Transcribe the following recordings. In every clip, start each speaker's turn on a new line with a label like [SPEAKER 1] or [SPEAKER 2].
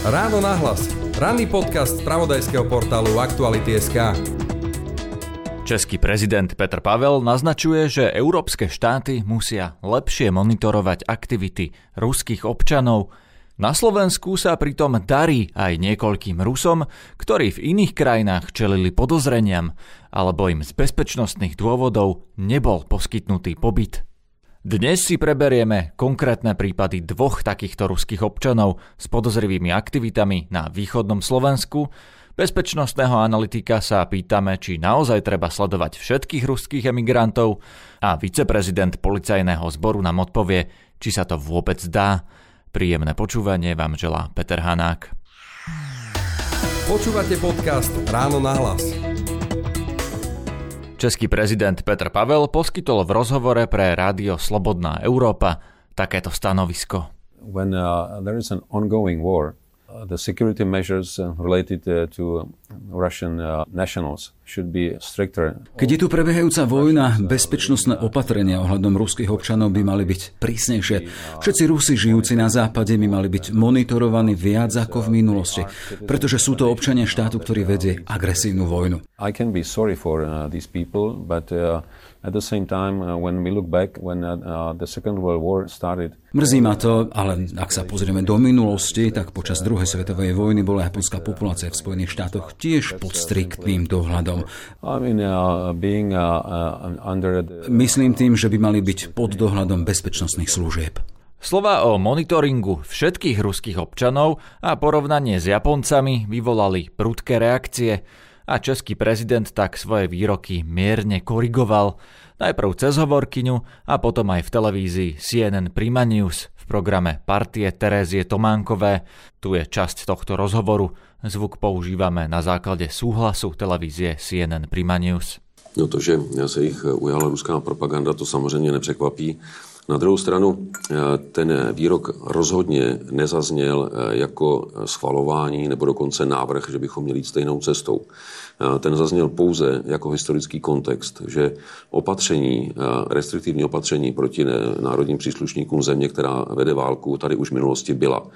[SPEAKER 1] Ráno nahlas. Ranný podcast z pravodajského portálu Aktuality.sk.
[SPEAKER 2] Český prezident Petr Pavel naznačuje, že európske štáty musia lepšie monitorovať aktivity ruských občanov. Na Slovensku sa pritom darí aj niekoľkým Rusom, ktorí v iných krajinách čelili podozreniam, alebo im z bezpečnostných dôvodov nebol poskytnutý pobyt. Dnes si preberieme konkrétne prípady dvoch takýchto ruských občanov s podozrivými aktivitami na východnom Slovensku. Bezpečnostného analytika sa pýtame, či naozaj treba sledovať všetkých ruských emigrantov a viceprezident policajného zboru nám odpovie, či sa to vôbec dá. Príjemné počúvanie vám želá Peter Hanák.
[SPEAKER 1] Počúvate podcast Ráno na hlas.
[SPEAKER 2] Český prezident Petr Pavel poskytol v rozhovore pre rádio Slobodná Európa takéto stanovisko.
[SPEAKER 3] When uh, there is an ongoing war, Uh, the security measures uh, related uh, to Russian nationals.
[SPEAKER 4] Keď je tu prebiehajúca vojna, bezpečnostné opatrenia ohľadom ruských občanov by mali byť prísnejšie. Všetci Rusi žijúci na západe by mali byť monitorovaní viac ako v minulosti, pretože sú to občania štátu, ktorý vedie agresívnu vojnu.
[SPEAKER 3] I can be sorry for these people, but At the same time, uh, when we look back, when uh, the Second World War started,
[SPEAKER 4] Mrzí ma to, ale ak sa pozrieme do minulosti, tak počas druhej svetovej vojny bola japonská populácia v Spojených štátoch tiež pod striktným dohľadom. Myslím tým, že by mali byť pod dohľadom bezpečnostných služieb.
[SPEAKER 2] Slova o monitoringu všetkých ruských občanov a porovnanie s Japoncami vyvolali prudké reakcie a český prezident tak svoje výroky mierne korigoval, najprv cez hovorkyňu a potom aj v televízii CNN Prima News v programe Partie Terézie Tománkové. Tu je časť tohto rozhovoru. Zvuk používame na základe súhlasu televízie CNN Prima News.
[SPEAKER 5] No to, že se jich ujala ruská propaganda, to samozřejmě nepřekvapí. Na druhou stranu eh, ten výrok rozhodně nezazněl eh, jako schvalování nebo dokonce návrh, že bychom měli jít stejnou cestou. Eh, ten zazněl pouze jako historický kontext, že opatření, restriktivní opatření proti národním příslušníkům země, která vede válku, tady už v minulosti byla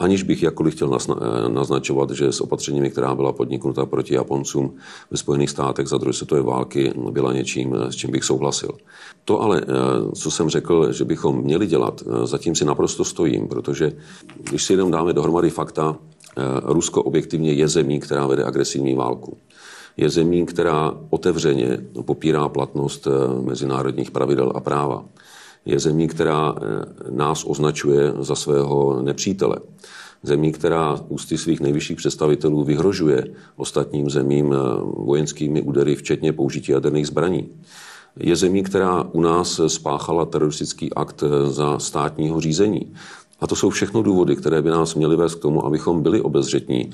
[SPEAKER 5] aniž bych jakkoliv chtěl eh, naznačovat, že s opatřeními, která byla podniknuta proti Japoncům ve Spojených státech za druhé světové války, byla něčím, eh, s čím bych souhlasil. To ale, eh, co jsem řekl, že bychom měli dělat, zatím si naprosto stojím, protože když si jenom dáme dohromady fakta, Rusko objektivně je zemí, která vede agresivní válku. Je zemí, která otevřeně popírá platnost mezinárodních pravidel a práva je zemí, která eh, nás označuje za svého nepřítele. Zemí, která ústy svých nejvyšších představitelů vyhrožuje ostatním zemím eh, vojenskými údery, včetně použití jaderných zbraní. Je zemí, která u nás spáchala teroristický akt eh, za státního řízení. A to jsou všechno důvody, které by nás měly vést k tomu, abychom byli obezřetní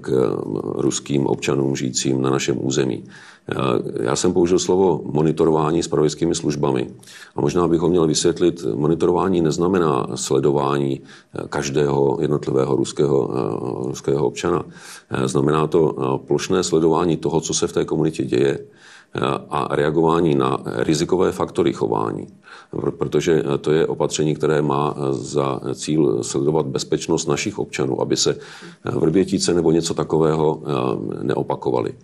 [SPEAKER 5] k ruským občanům žijícím na našem území. Já jsem použil slovo monitorování s pravickými službami. A možná bych ho měl vysvětlit. Monitorování neznamená sledování každého jednotlivého ruského, ruského občana. Znamená to plošné sledování toho, co se v té komunitě děje a reagování na rizikové faktory chování. Protože to je opatření, které má za cíl sledovat bezpečnost našich občanů, aby se vrbětice nebo něco takového neopakovaly.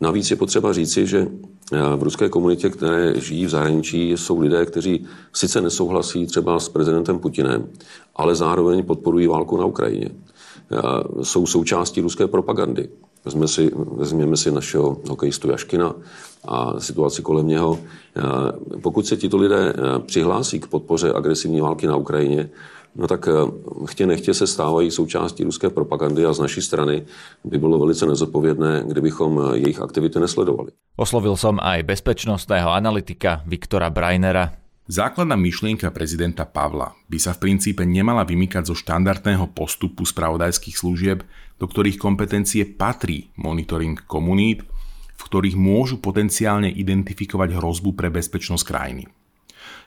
[SPEAKER 5] Navíc je potřeba říci, že eh, v ruské komunitě, které žijí v zahraničí, jsou lidé, kteří sice nesouhlasí třeba s prezidentem Putinem, ale zároveň podporují válku na Ukrajině. Eh, jsou součástí ruské propagandy. Vezme si, vezměme si našeho hokejistu Jaškina a situaci kolem něho. Eh, pokud se tito lidé přihlásí k podpoře agresivní války na Ukrajině, no tak eh, chtě nechtě se stávají součástí ruské propagandy a z naší strany by bylo velice nezodpovědné, kdybychom eh, jejich aktivity nesledovali.
[SPEAKER 2] Oslovil som aj bezpečnostného analytika Viktora Brainera.
[SPEAKER 6] Základná myšlienka prezidenta Pavla by sa v princípe nemala vymykať zo štandardného postupu spravodajských služieb, do ktorých kompetencie patrí monitoring komunít, v ktorých môžu potenciálne identifikovať hrozbu pre bezpečnosť krajiny.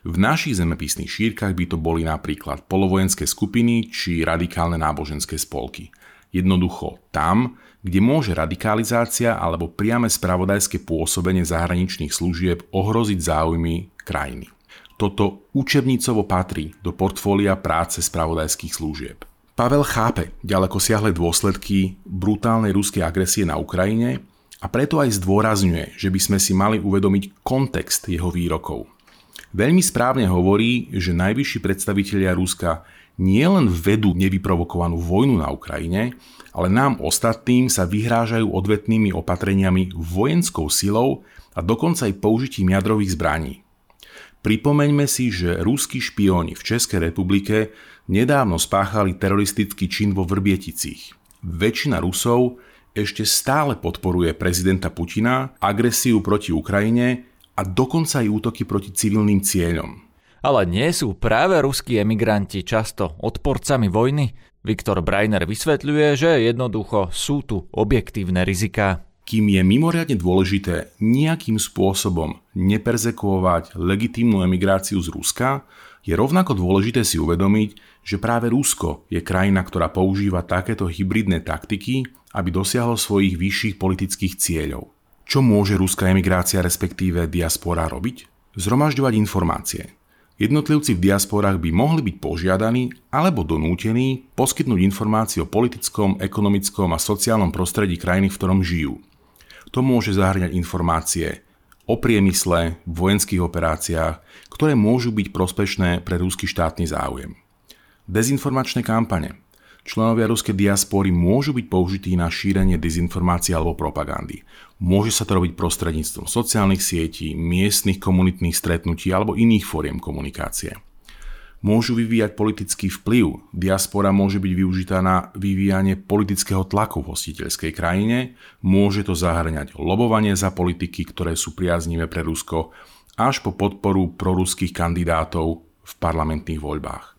[SPEAKER 6] V našich zemepisných šírkach by to boli napríklad polovojenské skupiny či radikálne náboženské spolky. Jednoducho tam, kde môže radikalizácia alebo priame spravodajské pôsobenie zahraničných služieb ohroziť záujmy krajiny. Toto učebnicovo patrí do portfólia práce spravodajských služieb. Pavel chápe ďaleko siahle dôsledky brutálnej ruskej agresie na Ukrajine a preto aj zdôrazňuje, že by sme si mali uvedomiť kontext jeho výrokov. Veľmi správne hovorí, že najvyšší predstavitelia Ruska nielen vedú nevyprovokovanú vojnu na Ukrajine, ale nám ostatným sa vyhrážajú odvetnými opatreniami vojenskou silou a dokonca aj použitím jadrových zbraní. Pripomeňme si, že rúskí špióni v Českej republike nedávno spáchali teroristický čin vo Vrbieticích. Väčšina Rusov ešte stále podporuje prezidenta Putina, agresiu proti Ukrajine a dokonca aj útoky proti civilným cieľom.
[SPEAKER 2] Ale nie sú práve ruskí emigranti často odporcami vojny? Viktor Breiner vysvetľuje, že jednoducho sú tu objektívne riziká.
[SPEAKER 6] Kým je mimoriadne dôležité nejakým spôsobom neperzekuovať legitímnu emigráciu z Ruska, je rovnako dôležité si uvedomiť, že práve Rusko je krajina, ktorá používa takéto hybridné taktiky, aby dosiahlo svojich vyšších politických cieľov. Čo môže ruská emigrácia respektíve diaspora robiť? Zhromažďovať informácie. Jednotlivci v diasporách by mohli byť požiadaní alebo donútení poskytnúť informácie o politickom, ekonomickom a sociálnom prostredí krajiny, v ktorom žijú. To môže zahrňať informácie o priemysle, vojenských operáciách, ktoré môžu byť prospešné pre rúsky štátny záujem. Dezinformačné kampane. Členovia ruskej diaspory môžu byť použití na šírenie dezinformácií alebo propagandy. Môže sa to robiť prostredníctvom sociálnych sietí, miestnych komunitných stretnutí alebo iných fóriem komunikácie môžu vyvíjať politický vplyv. Diaspora môže byť využitá na vyvíjanie politického tlaku v hostiteľskej krajine, môže to zahrňať lobovanie za politiky, ktoré sú priaznivé pre Rusko, až po podporu proruských kandidátov v parlamentných voľbách.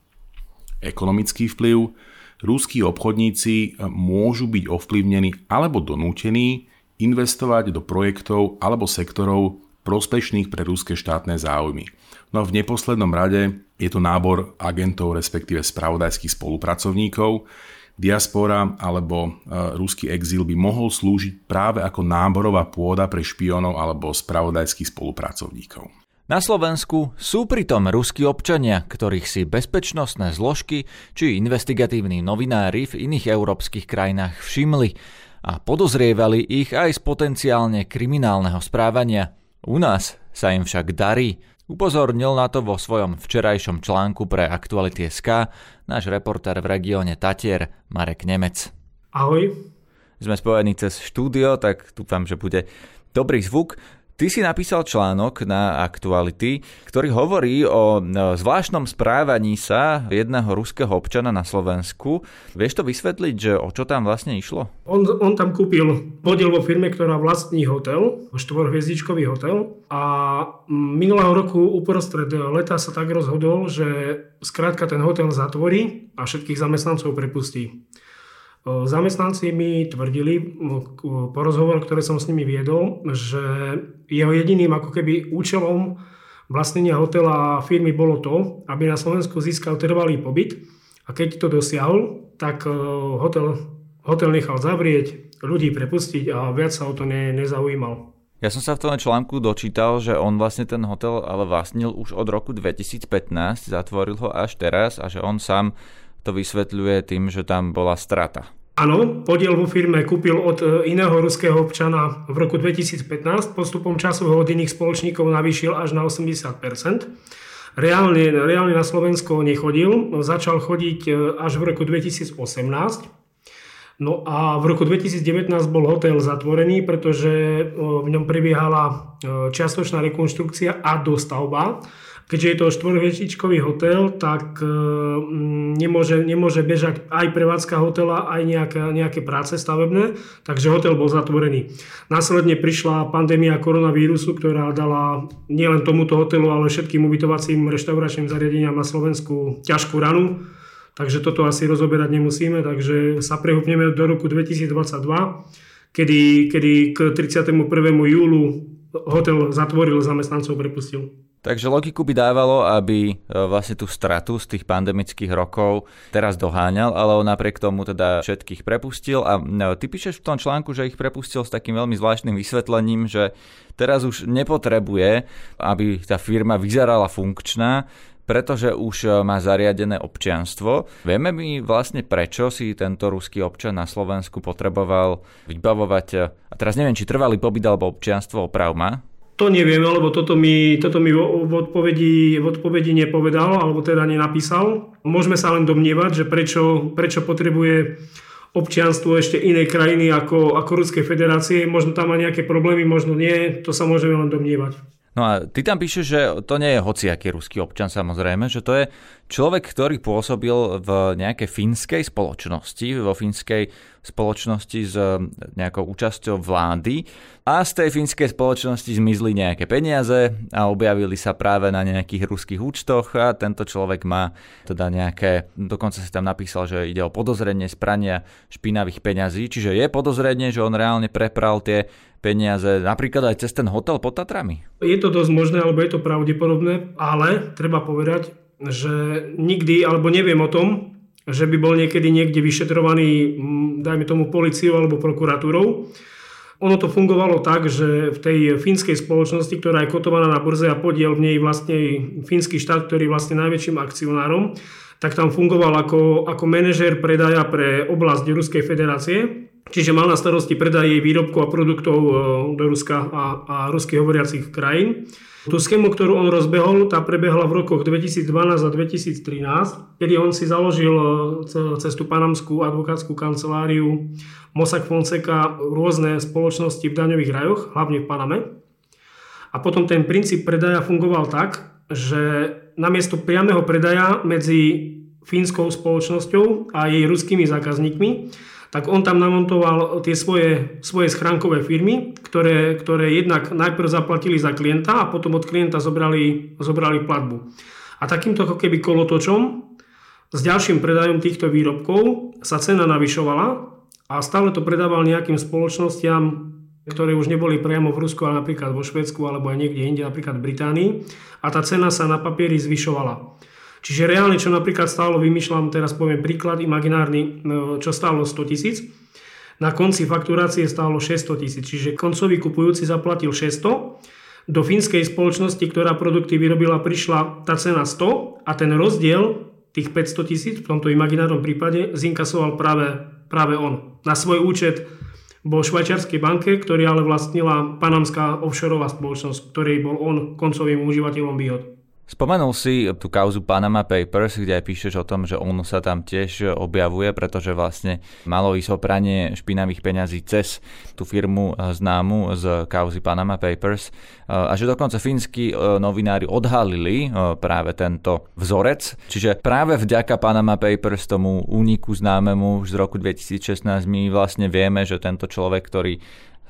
[SPEAKER 6] Ekonomický vplyv. Rúskí obchodníci môžu byť ovplyvnení alebo donútení investovať do projektov alebo sektorov prospešných pre ruské štátne záujmy – No v neposlednom rade je to nábor agentov, respektíve spravodajských spolupracovníkov. Diaspora alebo e, ruský exil by mohol slúžiť práve ako náborová pôda pre špionov alebo spravodajských spolupracovníkov.
[SPEAKER 2] Na Slovensku sú pritom ruskí občania, ktorých si bezpečnostné zložky či investigatívni novinári v iných európskych krajinách všimli a podozrievali ich aj z potenciálne kriminálneho správania. U nás sa im však darí. Upozornil na to vo svojom včerajšom článku pre Aktuality SK náš reportér v regióne Tatier Marek Nemec.
[SPEAKER 7] Ahoj.
[SPEAKER 2] Sme spojení cez štúdio, tak dúfam, že bude dobrý zvuk. Ty si napísal článok na Aktuality, ktorý hovorí o zvláštnom správaní sa jedného ruského občana na Slovensku. Vieš to vysvetliť, že o čo tam vlastne išlo?
[SPEAKER 7] On, on tam kúpil podiel vo firme, ktorá vlastní hotel, štvorhviezdičkový hotel a minulého roku uprostred leta sa tak rozhodol, že skrátka ten hotel zatvorí a všetkých zamestnancov prepustí. Zamestnanci mi tvrdili po rozhovor, ktoré som s nimi viedol, že jeho jediným ako keby účelom vlastnenia hotela a firmy bolo to, aby na Slovensku získal trvalý pobyt a keď to dosiahol, tak hotel, hotel nechal zavrieť, ľudí prepustiť a viac sa o to ne, nezaujímal.
[SPEAKER 2] Ja som sa v tom článku dočítal, že on vlastne ten hotel ale vlastnil už od roku 2015, zatvoril ho až teraz a že on sám to vysvetľuje tým, že tam bola strata.
[SPEAKER 7] Áno, podiel vo firme kúpil od e, iného ruského občana v roku 2015. Postupom času ho od iných spoločníkov navýšil až na 80 Reálne, reálne na Slovensko nechodil, začal chodiť e, až v roku 2018. No a v roku 2019 bol hotel zatvorený, pretože e, v ňom prebiehala čiastočná rekonštrukcia a dostavba keďže je to štvorhviezdičkový hotel, tak e, nemôže, nemôže bežať aj prevádzka hotela, aj nejaké, nejaké práce stavebné, takže hotel bol zatvorený. Následne prišla pandémia koronavírusu, ktorá dala nielen tomuto hotelu, ale všetkým ubytovacím reštauračným zariadeniam na Slovensku ťažkú ranu. Takže toto asi rozoberať nemusíme, takže sa prehúpneme do roku 2022, kedy, kedy k 31. júlu hotel zatvoril, zamestnancov prepustil.
[SPEAKER 2] Takže logiku by dávalo, aby e, vlastne tú stratu z tých pandemických rokov teraz doháňal, ale on napriek tomu teda všetkých prepustil a e, ty píšeš v tom článku, že ich prepustil s takým veľmi zvláštnym vysvetlením, že teraz už nepotrebuje, aby tá firma vyzerala funkčná, pretože už má zariadené občianstvo. Vieme my vlastne, prečo si tento ruský občan na Slovensku potreboval vybavovať, a teraz neviem, či trvalý pobyt alebo občianstvo oprav má?
[SPEAKER 7] To neviem, lebo toto mi, toto mi v, odpovedi, v odpovedi nepovedal, alebo teda nenapísal. Môžeme sa len domnievať, že prečo, prečo potrebuje občianstvo ešte inej krajiny ako, ako Ruskej federácie. Možno tam má nejaké problémy, možno nie, to sa môžeme len domnievať.
[SPEAKER 2] No a ty tam píšeš, že to nie je hociaký ruský občan samozrejme, že to je človek, ktorý pôsobil v nejakej fínskej spoločnosti, vo fínskej spoločnosti s nejakou účasťou vlády a z tej fínskej spoločnosti zmizli nejaké peniaze a objavili sa práve na nejakých ruských účtoch a tento človek má teda nejaké, dokonca si tam napísal, že ide o podozrenie sprania špinavých peňazí, čiže je podozrenie, že on reálne prepral tie peniaze, napríklad aj cez ten hotel pod Tatrami?
[SPEAKER 7] Je to dosť možné, alebo je to pravdepodobné, ale treba povedať, že nikdy, alebo neviem o tom, že by bol niekedy niekde vyšetrovaný, dajme tomu policiou alebo prokuratúrou. Ono to fungovalo tak, že v tej fínskej spoločnosti, ktorá je kotovaná na burze a podiel v nej vlastne fínsky štát, ktorý je vlastne najväčším akcionárom, tak tam fungoval ako, ako manažér predaja pre oblasť Ruskej federácie. Čiže mal na starosti predaj jej výrobkov a produktov e, do Ruska a, a ruských hovoriacich krajín. Tú schému, ktorú on rozbehol, tá prebehla v rokoch 2012 a 2013, kedy on si založil e, cez tú panamskú advokátskú kanceláriu Mossack Fonseca rôzne spoločnosti v daňových rajoch, hlavne v Paname. A potom ten princíp predaja fungoval tak, že namiesto priameho predaja medzi fínskou spoločnosťou a jej ruskými zákazníkmi tak on tam namontoval tie svoje, svoje schránkové firmy, ktoré, ktoré jednak najprv zaplatili za klienta a potom od klienta zobrali, zobrali platbu. A takýmto ako keby kolotočom s ďalším predajom týchto výrobkov sa cena navyšovala a stále to predával nejakým spoločnostiam, ktoré už neboli priamo v Rusku, ale napríklad vo Švedsku alebo aj niekde inde, napríklad v Británii. A tá cena sa na papieri zvyšovala. Čiže reálne, čo napríklad stálo, vymýšľam, teraz poviem príklad imaginárny, no, čo stálo 100 tisíc, na konci fakturácie stálo 600 tisíc, čiže koncový kupujúci zaplatil 600, do fínskej spoločnosti, ktorá produkty vyrobila, prišla tá cena 100 a ten rozdiel tých 500 tisíc, v tomto imaginárnom prípade, zinkasoval práve, práve on. Na svoj účet vo švajčiarskej banke, ktorý ale vlastnila panamská offshoreová spoločnosť, ktorej bol on koncovým užívateľom výhod.
[SPEAKER 2] Spomenul si tú kauzu Panama Papers, kde aj píšeš o tom, že on sa tam tiež objavuje, pretože vlastne malo ísť o pranie špinavých peňazí cez tú firmu eh, známu z kauzy Panama Papers eh, a že dokonca fínsky eh, novinári odhalili práve tento vzorec. Čiže práve vďaka Panama Papers, tomu úniku známemu z roku 2016, my vlastne vieme, že tento človek, ktorý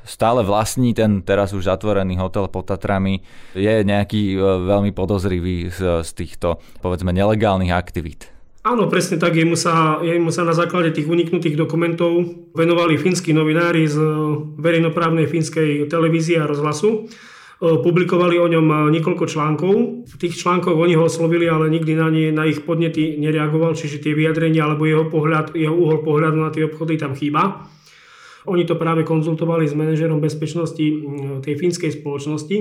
[SPEAKER 2] stále vlastní ten teraz už zatvorený hotel pod Tatrami, je nejaký e, veľmi podozrivý z, z týchto, povedzme, nelegálnych aktivít.
[SPEAKER 7] Áno, presne tak. Jemu sa, jemu sa na základe tých uniknutých dokumentov venovali fínsky novinári z verejnoprávnej fínskej televízie a rozhlasu. E, publikovali o ňom niekoľko článkov. V tých článkoch oni ho oslovili, ale nikdy na, nie, na ich podnety nereagoval, čiže tie vyjadrenia alebo jeho, pohľad, jeho uhol pohľadu na tie obchody tam chýba. Oni to práve konzultovali s manažerom bezpečnosti tej fínskej spoločnosti,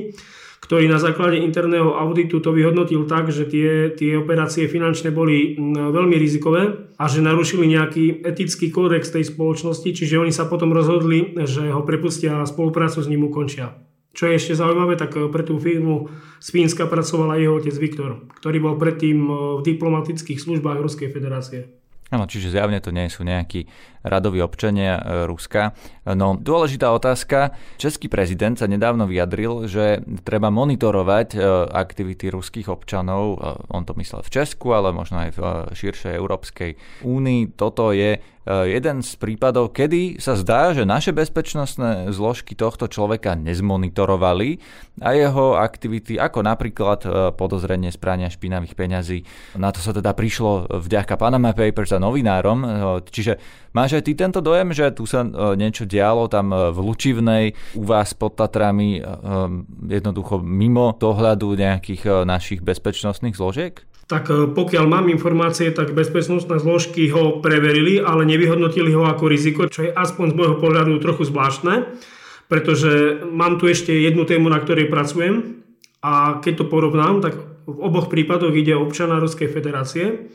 [SPEAKER 7] ktorý na základe interného auditu to vyhodnotil tak, že tie, tie operácie finančné boli veľmi rizikové a že narušili nejaký etický kódex tej spoločnosti, čiže oni sa potom rozhodli, že ho prepustia a spoluprácu s ním ukončia. Čo je ešte zaujímavé, tak pre tú firmu z Fínska pracoval aj jeho otec Viktor, ktorý bol predtým v diplomatických službách Ruskej federácie.
[SPEAKER 2] Áno, čiže zjavne to nie sú nejakí radoví občania e, Ruska. No, dôležitá otázka. Český prezident sa nedávno vyjadril, že treba monitorovať e, aktivity ruských občanov. E, on to myslel v Česku, ale možno aj v širšej Európskej únii. Toto je jeden z prípadov, kedy sa zdá, že naše bezpečnostné zložky tohto človeka nezmonitorovali a jeho aktivity, ako napríklad podozrenie z špinavých peňazí. Na to sa teda prišlo vďaka Panama Papers a novinárom. E, čiže máš aj ty tento dojem, že tu sa niečo dialo tam v Lučivnej, u vás pod Tatrami, jednoducho mimo dohľadu nejakých našich bezpečnostných zložiek?
[SPEAKER 7] Tak pokiaľ mám informácie, tak bezpečnostné zložky ho preverili, ale nevyhodnotili ho ako riziko, čo je aspoň z môjho pohľadu trochu zvláštne, pretože mám tu ešte jednu tému, na ktorej pracujem a keď to porovnám, tak v oboch prípadoch ide o občana Ruskej federácie.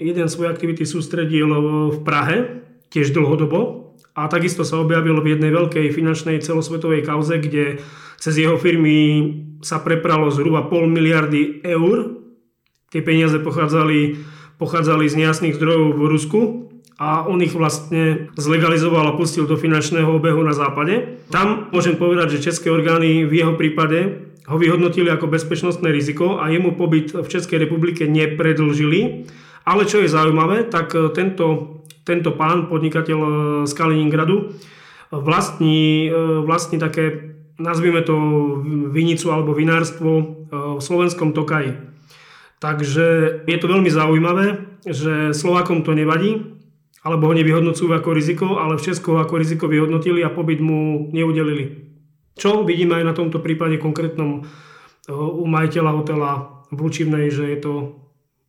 [SPEAKER 7] Jeden svoje aktivity sústredil v Prahe, tiež dlhodobo, a takisto sa objavil v jednej veľkej finančnej celosvetovej kauze, kde cez jeho firmy sa prepralo zhruba pol miliardy eur. Tie peniaze pochádzali, pochádzali z nejasných zdrojov v Rusku a on ich vlastne zlegalizoval a pustil do finančného obehu na západe. Tam môžem povedať, že české orgány v jeho prípade ho vyhodnotili ako bezpečnostné riziko a jemu pobyt v Českej republike nepredlžili. Ale čo je zaujímavé, tak tento, tento pán, podnikateľ e, z Kaliningradu, vlastní, e, vlastní také, nazvime to vinicu alebo vinárstvo v slovenskom Tokaji. Takže je to veľmi zaujímavé, že Slovákom to nevadí, alebo ho nevyhodnocujú ako riziko, ale v Česku ho ako riziko vyhodnotili a pobyt mu neudelili. Čo vidíme aj na tomto prípade konkrétnom eh, u majiteľa hotela v Lučivnej, že je to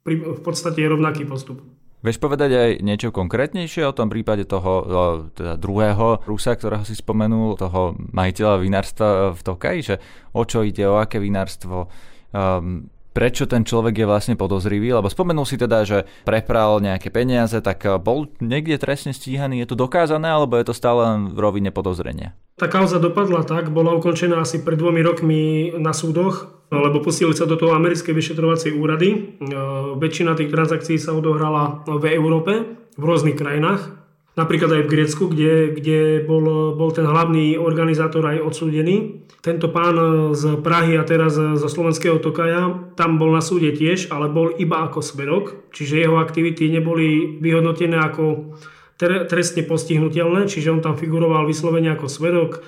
[SPEAKER 7] v podstate rovnaký postup.
[SPEAKER 2] Vieš povedať aj niečo konkrétnejšie o tom prípade toho eh, teda druhého Rusa, ktorého si spomenul, toho majiteľa vinárstva v Tokaji, že o čo ide, o aké vinárstvo, um, prečo ten človek je vlastne podozrivý, lebo spomenul si teda, že prepral nejaké peniaze, tak eh, bol niekde trestne stíhaný, je to dokázané, alebo je to stále v rovine podozrenia?
[SPEAKER 7] Tá kauza dopadla tak, bola ukončená asi pred dvomi rokmi na súdoch, lebo pustili sa do toho americké vyšetrovacie úrady. Eh, väčšina tých transakcií sa odohrala v Európe, v rôznych krajinách. Napríklad aj v Grécku, kde, kde bol, bol ten hlavný organizátor aj odsúdený. Tento pán z Prahy a teraz zo slovenského Tokaja, tam bol na súde tiež, ale bol iba ako svedok, čiže jeho aktivity neboli vyhodnotené ako trestne postihnutelné, čiže on tam figuroval vyslovene ako svedok.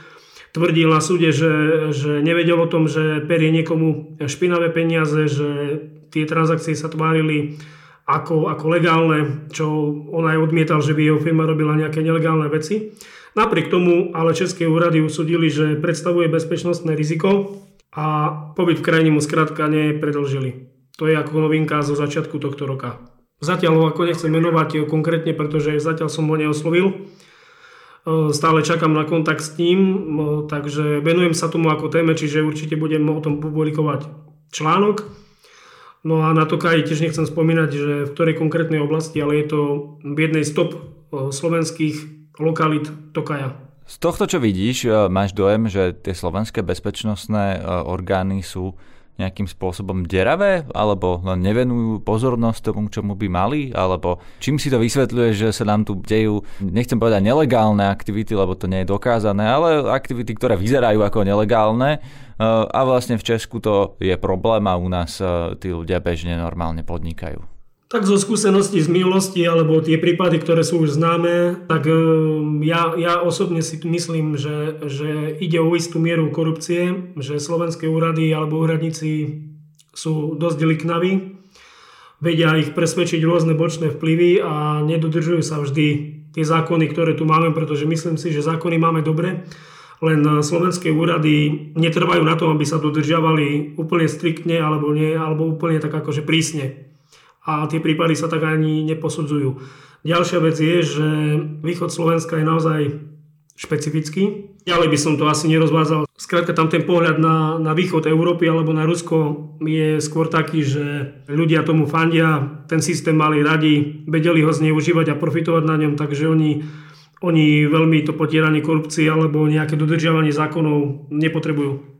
[SPEAKER 7] Tvrdil na súde, že, že nevedel o tom, že perie niekomu špinavé peniaze, že tie transakcie sa tvárili ako, ako legálne, čo on aj odmietal, že by jeho firma robila nejaké nelegálne veci. Napriek tomu ale české úrady usudili, že predstavuje bezpečnostné riziko a pobyt v krajine mu skrátka nepredlžili. To je ako novinka zo začiatku tohto roka. Zatiaľ ho ako nechcem menovať konkrétne, pretože zatiaľ som ho neoslovil. Stále čakám na kontakt s ním, takže venujem sa tomu ako téme, čiže určite budem o tom publikovať článok. No a na Tokaji tiež nechcem spomínať, že v ktorej konkrétnej oblasti, ale je to v jednej z top slovenských lokalit Tokaja.
[SPEAKER 2] Z tohto, čo vidíš, e, máš dojem, že tie slovenské bezpečnostné e, orgány sú nejakým spôsobom deravé, alebo len nevenujú pozornosť tomu, čomu by mali, alebo čím si to vysvetľuje, že sa nám tu dejú, nechcem povedať nelegálne aktivity, lebo to nie je dokázané, ale aktivity, ktoré vyzerajú ako nelegálne a vlastne v Česku to je problém a u nás tí ľudia bežne normálne podnikajú.
[SPEAKER 7] Tak zo skúseností z minulosti, alebo tie prípady, ktoré sú už známe, tak e, ja, ja osobne si myslím, že, že ide o istú mieru korupcie, že slovenské úrady alebo úradníci sú dosť liknaví, vedia ich presvedčiť rôzne bočné vplyvy a nedodržujú sa vždy tie zákony, ktoré tu máme, pretože myslím si, že zákony máme dobre, len slovenské úrady netrvajú na tom, aby sa dodržiavali úplne striktne alebo, nie, alebo úplne tak akože prísne a tie prípady sa tak ani neposudzujú. Ďalšia vec je, že východ Slovenska je naozaj špecifický. Ďalej by som to asi nerozvádzal. Skrátka tam ten pohľad na, na východ Európy alebo na Rusko je skôr taký, že ľudia tomu fandia, ten systém mali radi, vedeli ho zneužívať a profitovať na ňom, takže oni, oni veľmi to potieranie korupcie alebo nejaké dodržiavanie zákonov nepotrebujú.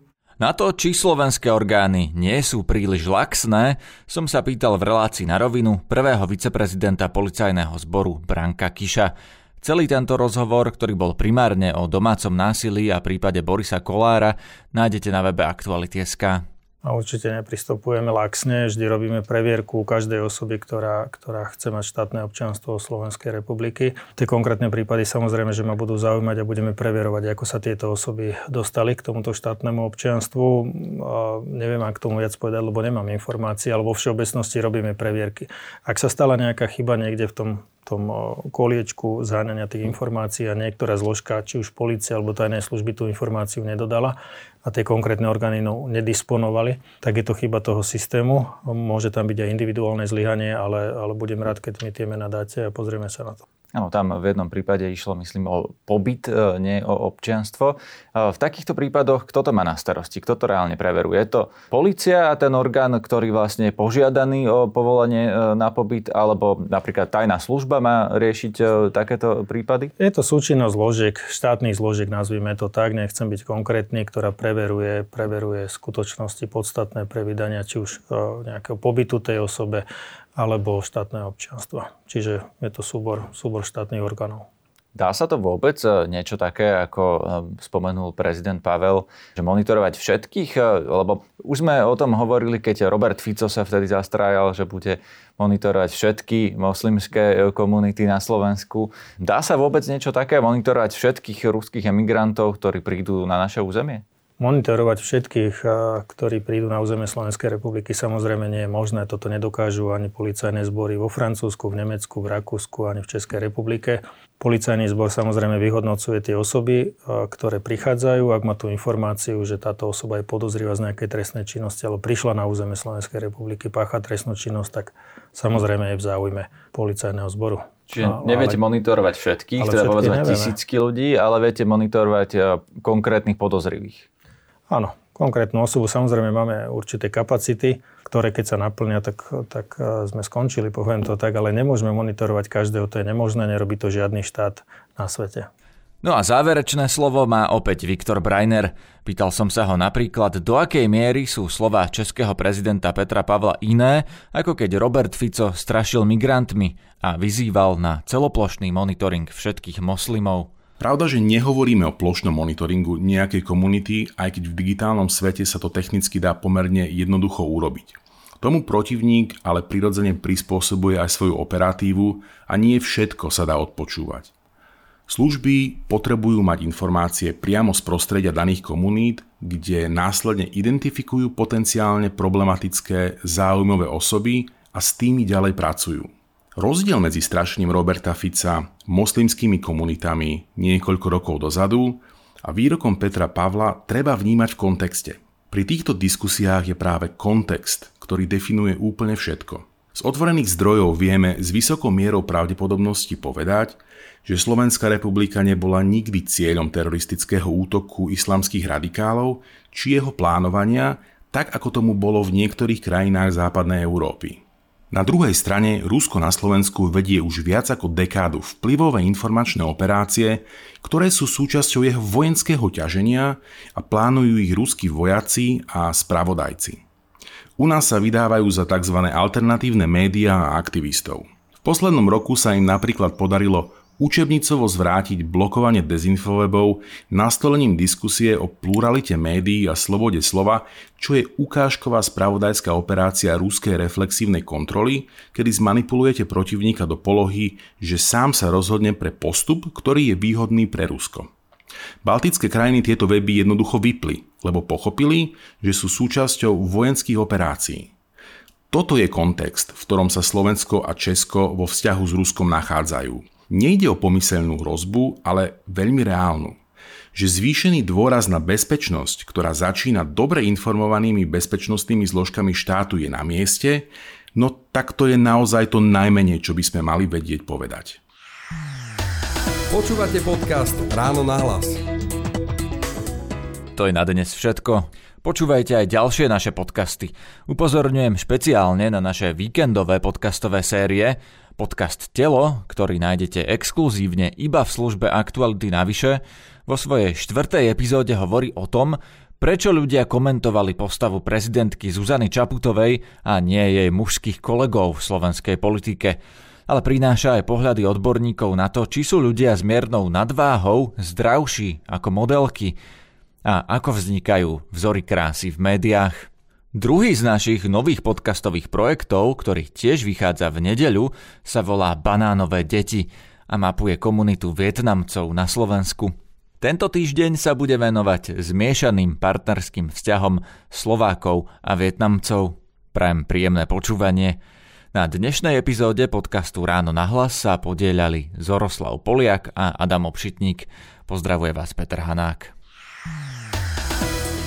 [SPEAKER 2] Na to, či slovenské orgány nie sú príliš laxné, som sa pýtal v relácii na rovinu prvého viceprezidenta policajného zboru Branka Kiša. Celý tento rozhovor, ktorý bol primárne o domácom násilí a prípade Borisa Kolára, nájdete na webe Aktuality.sk.
[SPEAKER 8] A určite nepristupujeme laxne, vždy robíme previerku každej osoby, ktorá, ktorá chce mať štátne občianstvo Slovenskej republiky. Tie konkrétne prípady samozrejme, že ma budú zaujímať a budeme previerovať, ako sa tieto osoby dostali k tomuto štátnemu občianstvu. A neviem, ak tomu viac povedať, lebo nemám informácie, ale vo všeobecnosti robíme previerky. Ak sa stala nejaká chyba niekde v tom tom koliečku zháňania tých informácií a niektorá zložka, či už policia alebo tajné služby tú informáciu nedodala, a tie konkrétne orgány no, nedisponovali, tak je to chyba toho systému. Môže tam byť aj individuálne zlyhanie, ale, ale budem rád, keď mi tie mená dáte a pozrieme sa na to.
[SPEAKER 2] Áno, tam v jednom prípade išlo, myslím, o pobyt, e, nie o občianstvo. E, v takýchto prípadoch, kto to má na starosti? Kto to reálne preveruje? Je to policia a ten orgán, ktorý vlastne je požiadaný o povolenie e, na pobyt, alebo napríklad tajná služba má riešiť takéto prípady?
[SPEAKER 8] Je to súčinnosť zložiek, štátnych zložiek, nazvime to tak, nechcem byť konkrétny, ktorá preveruje, preveruje skutočnosti podstatné pre vydania či už nejakého pobytu tej osobe, alebo štátneho občianstva. Čiže je to súbor, súbor štátnych orgánov.
[SPEAKER 2] Dá sa to vôbec e, niečo také, ako e, spomenul prezident Pavel, že monitorovať všetkých? E, lebo už sme o tom hovorili, keď Robert Fico sa vtedy zastrájal, že bude monitorovať všetky moslimské komunity na Slovensku. Dá sa vôbec niečo také monitorovať všetkých ruských emigrantov, ktorí prídu na naše územie?
[SPEAKER 8] Monitorovať všetkých, ktorí prídu na územie Slovenskej republiky, samozrejme nie je možné. Toto nedokážu ani policajné zbory vo Francúzsku, v Nemecku, v Rakúsku, ani v Českej republike. Policajný zbor samozrejme vyhodnocuje tie osoby, ktoré prichádzajú. Ak má tú informáciu, že táto osoba je podozrivá z nejakej trestnej činnosti alebo prišla na územie Slovenskej republiky páchať trestnú činnosť, tak samozrejme je v záujme policajného zboru.
[SPEAKER 2] Čiže no, neviete ale, monitorovať všetkých, teda povedzme tisícky ľudí, ale viete monitorovať konkrétnych podozrivých.
[SPEAKER 8] Áno, konkrétnu osobu. Samozrejme máme určité kapacity, ktoré keď sa naplnia, tak, tak e, sme skončili, poviem to tak, ale nemôžeme monitorovať každého, to je nemožné, nerobí to žiadny štát na svete.
[SPEAKER 2] No a záverečné slovo má opäť Viktor Breiner. Pýtal som sa ho napríklad, do akej miery sú slova českého prezidenta Petra Pavla iné, ako keď Robert Fico strašil migrantmi a vyzýval na celoplošný monitoring všetkých moslimov.
[SPEAKER 6] Pravda, že nehovoríme o plošnom monitoringu nejakej komunity, aj keď v digitálnom svete sa to technicky dá pomerne jednoducho urobiť. Tomu protivník ale prirodzene prispôsobuje aj svoju operatívu a nie všetko sa dá odpočúvať. Služby potrebujú mať informácie priamo z prostredia daných komunít, kde následne identifikujú potenciálne problematické záujmové osoby a s tými ďalej pracujú. Rozdiel medzi strašením Roberta Fica moslimskými komunitami niekoľko rokov dozadu a výrokom Petra Pavla treba vnímať v kontexte. Pri týchto diskusiách je práve kontext, ktorý definuje úplne všetko. Z otvorených zdrojov vieme s vysokou mierou pravdepodobnosti povedať, že Slovenská republika nebola nikdy cieľom teroristického útoku islamských radikálov či jeho plánovania, tak ako tomu bolo v niektorých krajinách západnej Európy. Na druhej strane Rusko na Slovensku vedie už viac ako dekádu vplyvové informačné operácie, ktoré sú súčasťou jeho vojenského ťaženia a plánujú ich ruskí vojaci a spravodajci. U nás sa vydávajú za tzv. alternatívne médiá a aktivistov. V poslednom roku sa im napríklad podarilo učebnicovo zvrátiť blokovanie dezinfowebov nastolením diskusie o pluralite médií a slobode slova, čo je ukážková spravodajská operácia ruskej reflexívnej kontroly, kedy zmanipulujete protivníka do polohy, že sám sa rozhodne pre postup, ktorý je výhodný pre Rusko. Baltické krajiny tieto weby jednoducho vypli, lebo pochopili, že sú súčasťou vojenských operácií. Toto je kontext, v ktorom sa Slovensko a Česko vo vzťahu s Ruskom nachádzajú. Nejde o pomyselnú hrozbu, ale veľmi reálnu. Že zvýšený dôraz na bezpečnosť, ktorá začína dobre informovanými bezpečnostnými zložkami štátu je na mieste, no tak to je naozaj to najmenej, čo by sme mali vedieť povedať.
[SPEAKER 1] Počúvate podcast Ráno na hlas.
[SPEAKER 2] To je na dnes všetko. Počúvajte aj ďalšie naše podcasty. Upozorňujem špeciálne na naše víkendové podcastové série, Podcast Telo, ktorý nájdete exkluzívne iba v službe Aktuality navyše, vo svojej štvrtej epizóde hovorí o tom, prečo ľudia komentovali postavu prezidentky Zuzany Čaputovej a nie jej mužských kolegov v slovenskej politike ale prináša aj pohľady odborníkov na to, či sú ľudia s miernou nadváhou zdravší ako modelky a ako vznikajú vzory krásy v médiách. Druhý z našich nových podcastových projektov, ktorý tiež vychádza v nedeľu, sa volá Banánové deti a mapuje komunitu Vietnamcov na Slovensku. Tento týždeň sa bude venovať zmiešaným partnerským vzťahom Slovákov a Vietnamcov. Prajem príjemné počúvanie. Na dnešnej epizóde podcastu Ráno na hlas sa podielali Zoroslav Poliak a Adam Obšitník. Pozdravuje vás Peter Hanák.